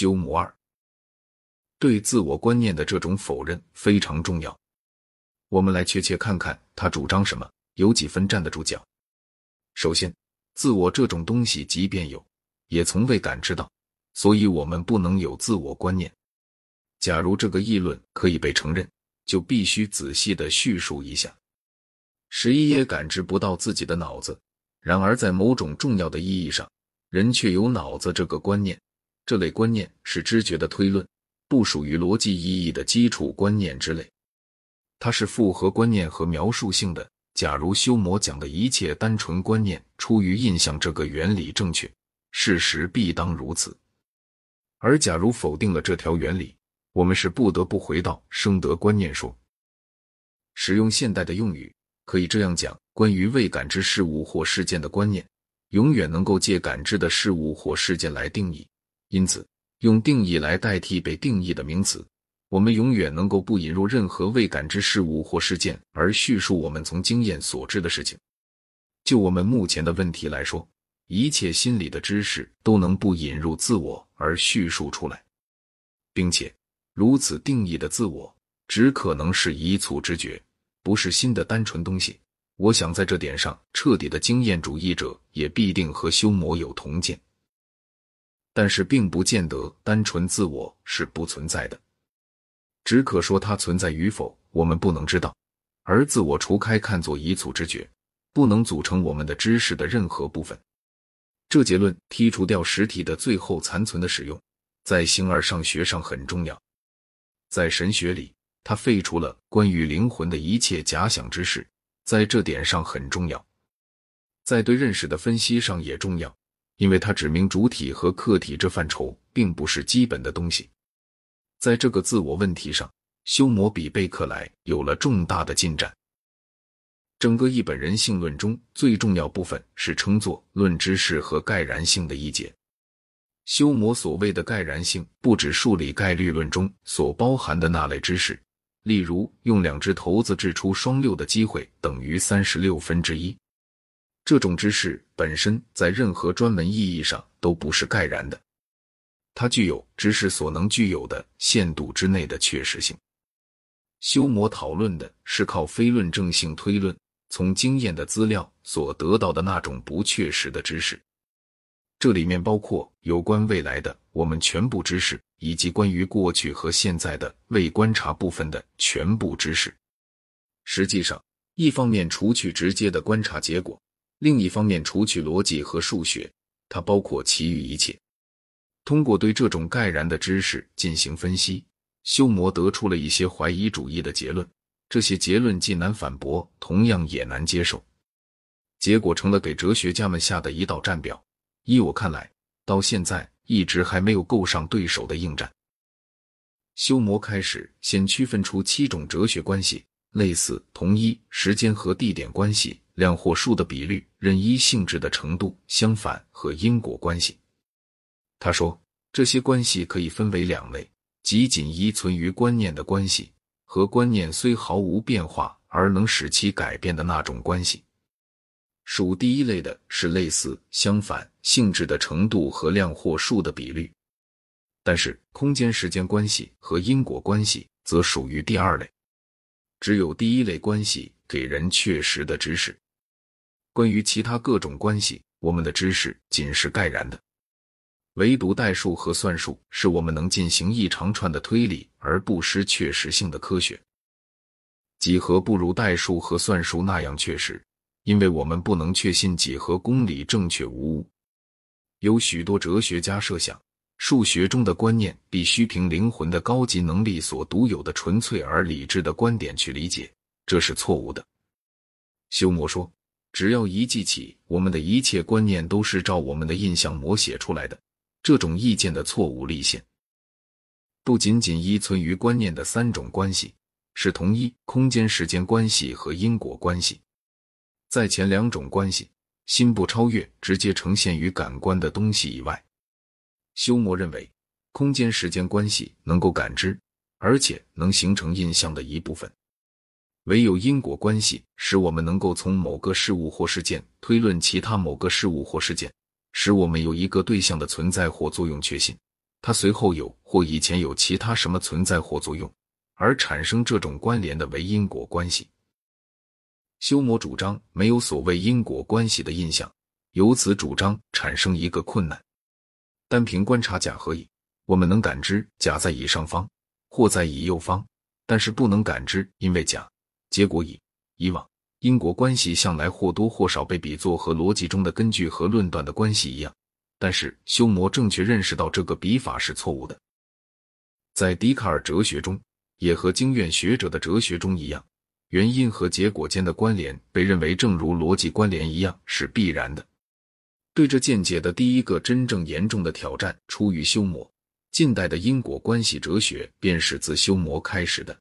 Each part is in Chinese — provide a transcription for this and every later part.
修魔二对自我观念的这种否认非常重要。我们来确切看看他主张什么，有几分站得住脚。首先，自我这种东西，即便有，也从未感知到，所以我们不能有自我观念。假如这个议论可以被承认，就必须仔细的叙述一下。十一也感知不到自己的脑子，然而在某种重要的意义上，人却有脑子这个观念。这类观念是知觉的推论，不属于逻辑意义的基础观念之类。它是复合观念和描述性的。假如修魔讲的一切单纯观念出于印象这个原理正确，事实必当如此。而假如否定了这条原理，我们是不得不回到生得观念说。使用现代的用语，可以这样讲：关于未感知事物或事件的观念，永远能够借感知的事物或事件来定义。因此，用定义来代替被定义的名词。我们永远能够不引入任何未感知事物或事件而叙述我们从经验所知的事情。就我们目前的问题来说，一切心理的知识都能不引入自我而叙述出来，并且如此定义的自我只可能是一簇知觉，不是新的单纯东西。我想在这点上，彻底的经验主义者也必定和修魔有同见。但是，并不见得单纯自我是不存在的。只可说它存在与否，我们不能知道。而自我除开看作一组知觉，不能组成我们的知识的任何部分。这结论剔除掉实体的最后残存的使用，在形而上学上很重要。在神学里，它废除了关于灵魂的一切假想知识，在这点上很重要。在对认识的分析上也重要，因为它指明主体和客体这范畴并不是基本的东西。在这个自我问题上，修谟比贝克莱有了重大的进展。整个一本人性论中最重要部分是称作论知识和概然性的一节。修谟所谓的概然性，不指数理概率论中所包含的那类知识，例如用两只骰子掷出双六的机会等于三十六分之一。这种知识本身在任何专门意义上都不是盖然的。它具有知识所能具有的限度之内的确实性。修魔讨论的是靠非论证性推论从经验的资料所得到的那种不确实的知识，这里面包括有关未来的我们全部知识，以及关于过去和现在的未观察部分的全部知识。实际上，一方面除去直接的观察结果，另一方面除去逻辑和数学，它包括其余一切。通过对这种概然的知识进行分析，修魔得出了一些怀疑主义的结论。这些结论既难反驳，同样也难接受。结果成了给哲学家们下的一道战表。依我看来，到现在一直还没有够上对手的应战。修魔开始先区分出七种哲学关系：类似、同一、时间和地点关系、量或数的比率、任一性质的程度、相反和因果关系。他说，这些关系可以分为两类，即仅依存于观念的关系和观念虽毫无变化而能使其改变的那种关系。属第一类的是类似、相反性质的程度和量或数的比率，但是空间时间关系和因果关系则属于第二类。只有第一类关系给人确实的知识，关于其他各种关系，我们的知识仅是概然的。唯独代数和算术是我们能进行一长串的推理而不失确实性的科学。几何不如代数和算术那样确实，因为我们不能确信几何公理正确无误。有许多哲学家设想，数学中的观念必须凭灵魂的高级能力所独有的纯粹而理智的观点去理解，这是错误的。休谟说，只要一记起，我们的一切观念都是照我们的印象摹写出来的。这种意见的错误立现，不仅仅依存于观念的三种关系，是同一空间时间关系和因果关系。在前两种关系，心不超越直接呈现于感官的东西以外。休谟认为，空间时间关系能够感知，而且能形成印象的一部分。唯有因果关系使我们能够从某个事物或事件推论其他某个事物或事件。使我们有一个对象的存在或作用确信，它随后有或以前有其他什么存在或作用，而产生这种关联的为因果关系。修魔主张没有所谓因果关系的印象，由此主张产生一个困难：单凭观察甲和乙，我们能感知甲在乙上方或在乙右方，但是不能感知因为甲结果乙。以往因果关系向来或多或少被比作和逻辑中的根据和论断的关系一样。但是修魔正确认识到这个笔法是错误的，在笛卡尔哲学中，也和经验学者的哲学中一样，原因和结果间的关联被认为正如逻辑关联一样是必然的。对这见解的第一个真正严重的挑战出于修魔。近代的因果关系哲学便是自修魔开始的。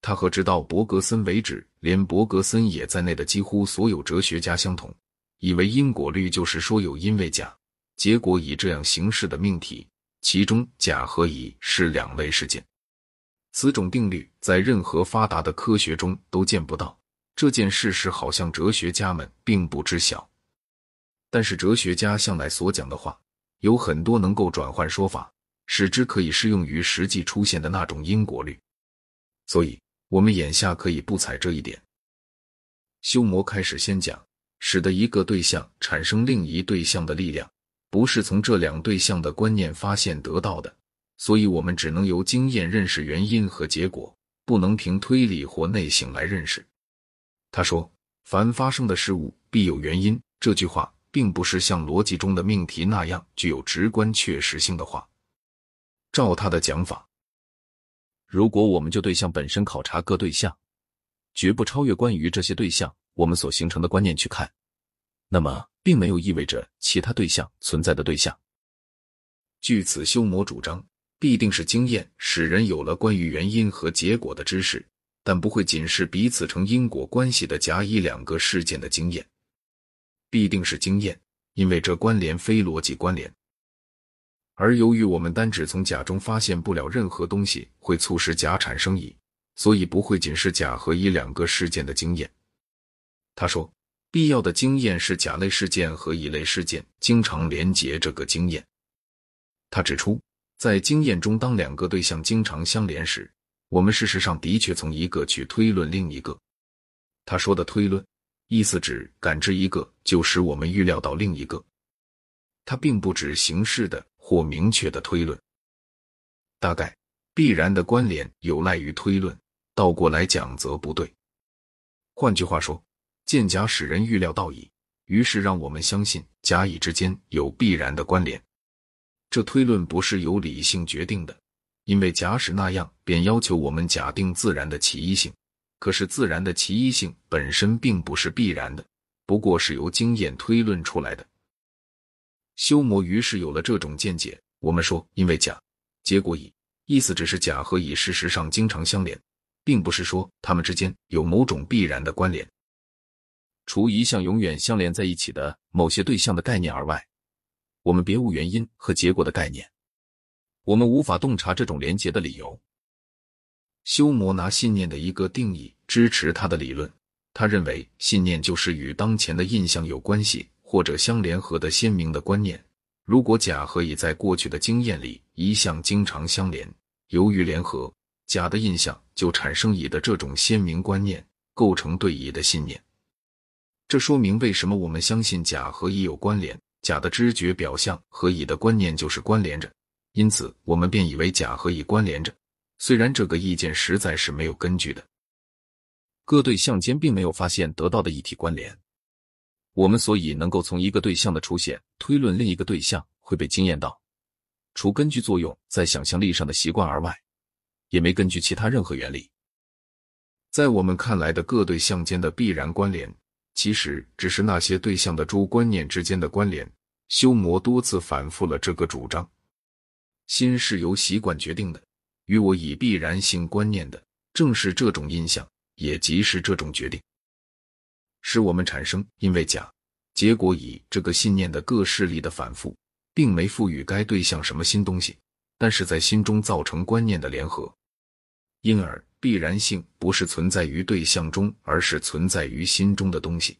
他和直到伯格森为止，连伯格森也在内的几乎所有哲学家相同，以为因果律就是说有因为假。结果以这样形式的命题，其中甲和乙是两类事件。此种定律在任何发达的科学中都见不到。这件事实好像哲学家们并不知晓，但是哲学家向来所讲的话有很多能够转换说法，使之可以适用于实际出现的那种因果律。所以，我们眼下可以不采这一点。修魔开始先讲，使得一个对象产生另一对象的力量。不是从这两对象的观念发现得到的，所以我们只能由经验认识原因和结果，不能凭推理或内省来认识。他说：“凡发生的事物必有原因。”这句话并不是像逻辑中的命题那样具有直观确实性的话。照他的讲法，如果我们就对象本身考察各对象，绝不超越关于这些对象我们所形成的观念去看，那么。并没有意味着其他对象存在的对象。据此，修魔主张必定是经验使人有了关于原因和结果的知识，但不会仅是彼此成因果关系的甲乙两个事件的经验。必定是经验，因为这关联非逻辑关联。而由于我们单只从甲中发现不了任何东西会促使甲产生乙，所以不会仅是甲和乙两个事件的经验。他说。必要的经验是甲类事件和乙类事件经常连结这个经验。他指出，在经验中，当两个对象经常相连时，我们事实上的确从一个去推论另一个。他说的推论，意思指感知一个就使我们预料到另一个。它并不指形式的或明确的推论。大概必然的关联有赖于推论，倒过来讲则不对。换句话说。见甲使人预料到乙，于是让我们相信甲乙之间有必然的关联。这推论不是由理性决定的，因为假使那样，便要求我们假定自然的奇异性。可是自然的奇异性本身并不是必然的，不过是由经验推论出来的。修魔于是有了这种见解。我们说，因为甲结果乙，意思只是甲和乙事实上经常相连，并不是说他们之间有某种必然的关联。除一项永远相连在一起的某些对象的概念而外，我们别无原因和结果的概念。我们无法洞察这种连结的理由。修魔拿信念的一个定义支持他的理论。他认为信念就是与当前的印象有关系或者相联合的鲜明的观念。如果甲和乙在过去的经验里一向经常相连，由于联合，甲的印象就产生乙的这种鲜明观念，构成对乙的信念。这说明为什么我们相信甲和乙有关联。甲的知觉表象和乙的观念就是关联着，因此我们便以为甲和乙关联着。虽然这个意见实在是没有根据的，各对象间并没有发现得到的一体关联。我们所以能够从一个对象的出现推论另一个对象会被惊艳到，除根据作用在想象力上的习惯而外，也没根据其他任何原理。在我们看来的各对象间的必然关联。其实只是那些对象的诸观念之间的关联。修魔多次反复了这个主张。心是由习惯决定的，与我以必然性观念的，正是这种印象，也即是这种决定，使我们产生因为甲结果乙这个信念的各势力的反复，并没赋予该对象什么新东西，但是在心中造成观念的联合，因而。必然性不是存在于对象中，而是存在于心中的东西。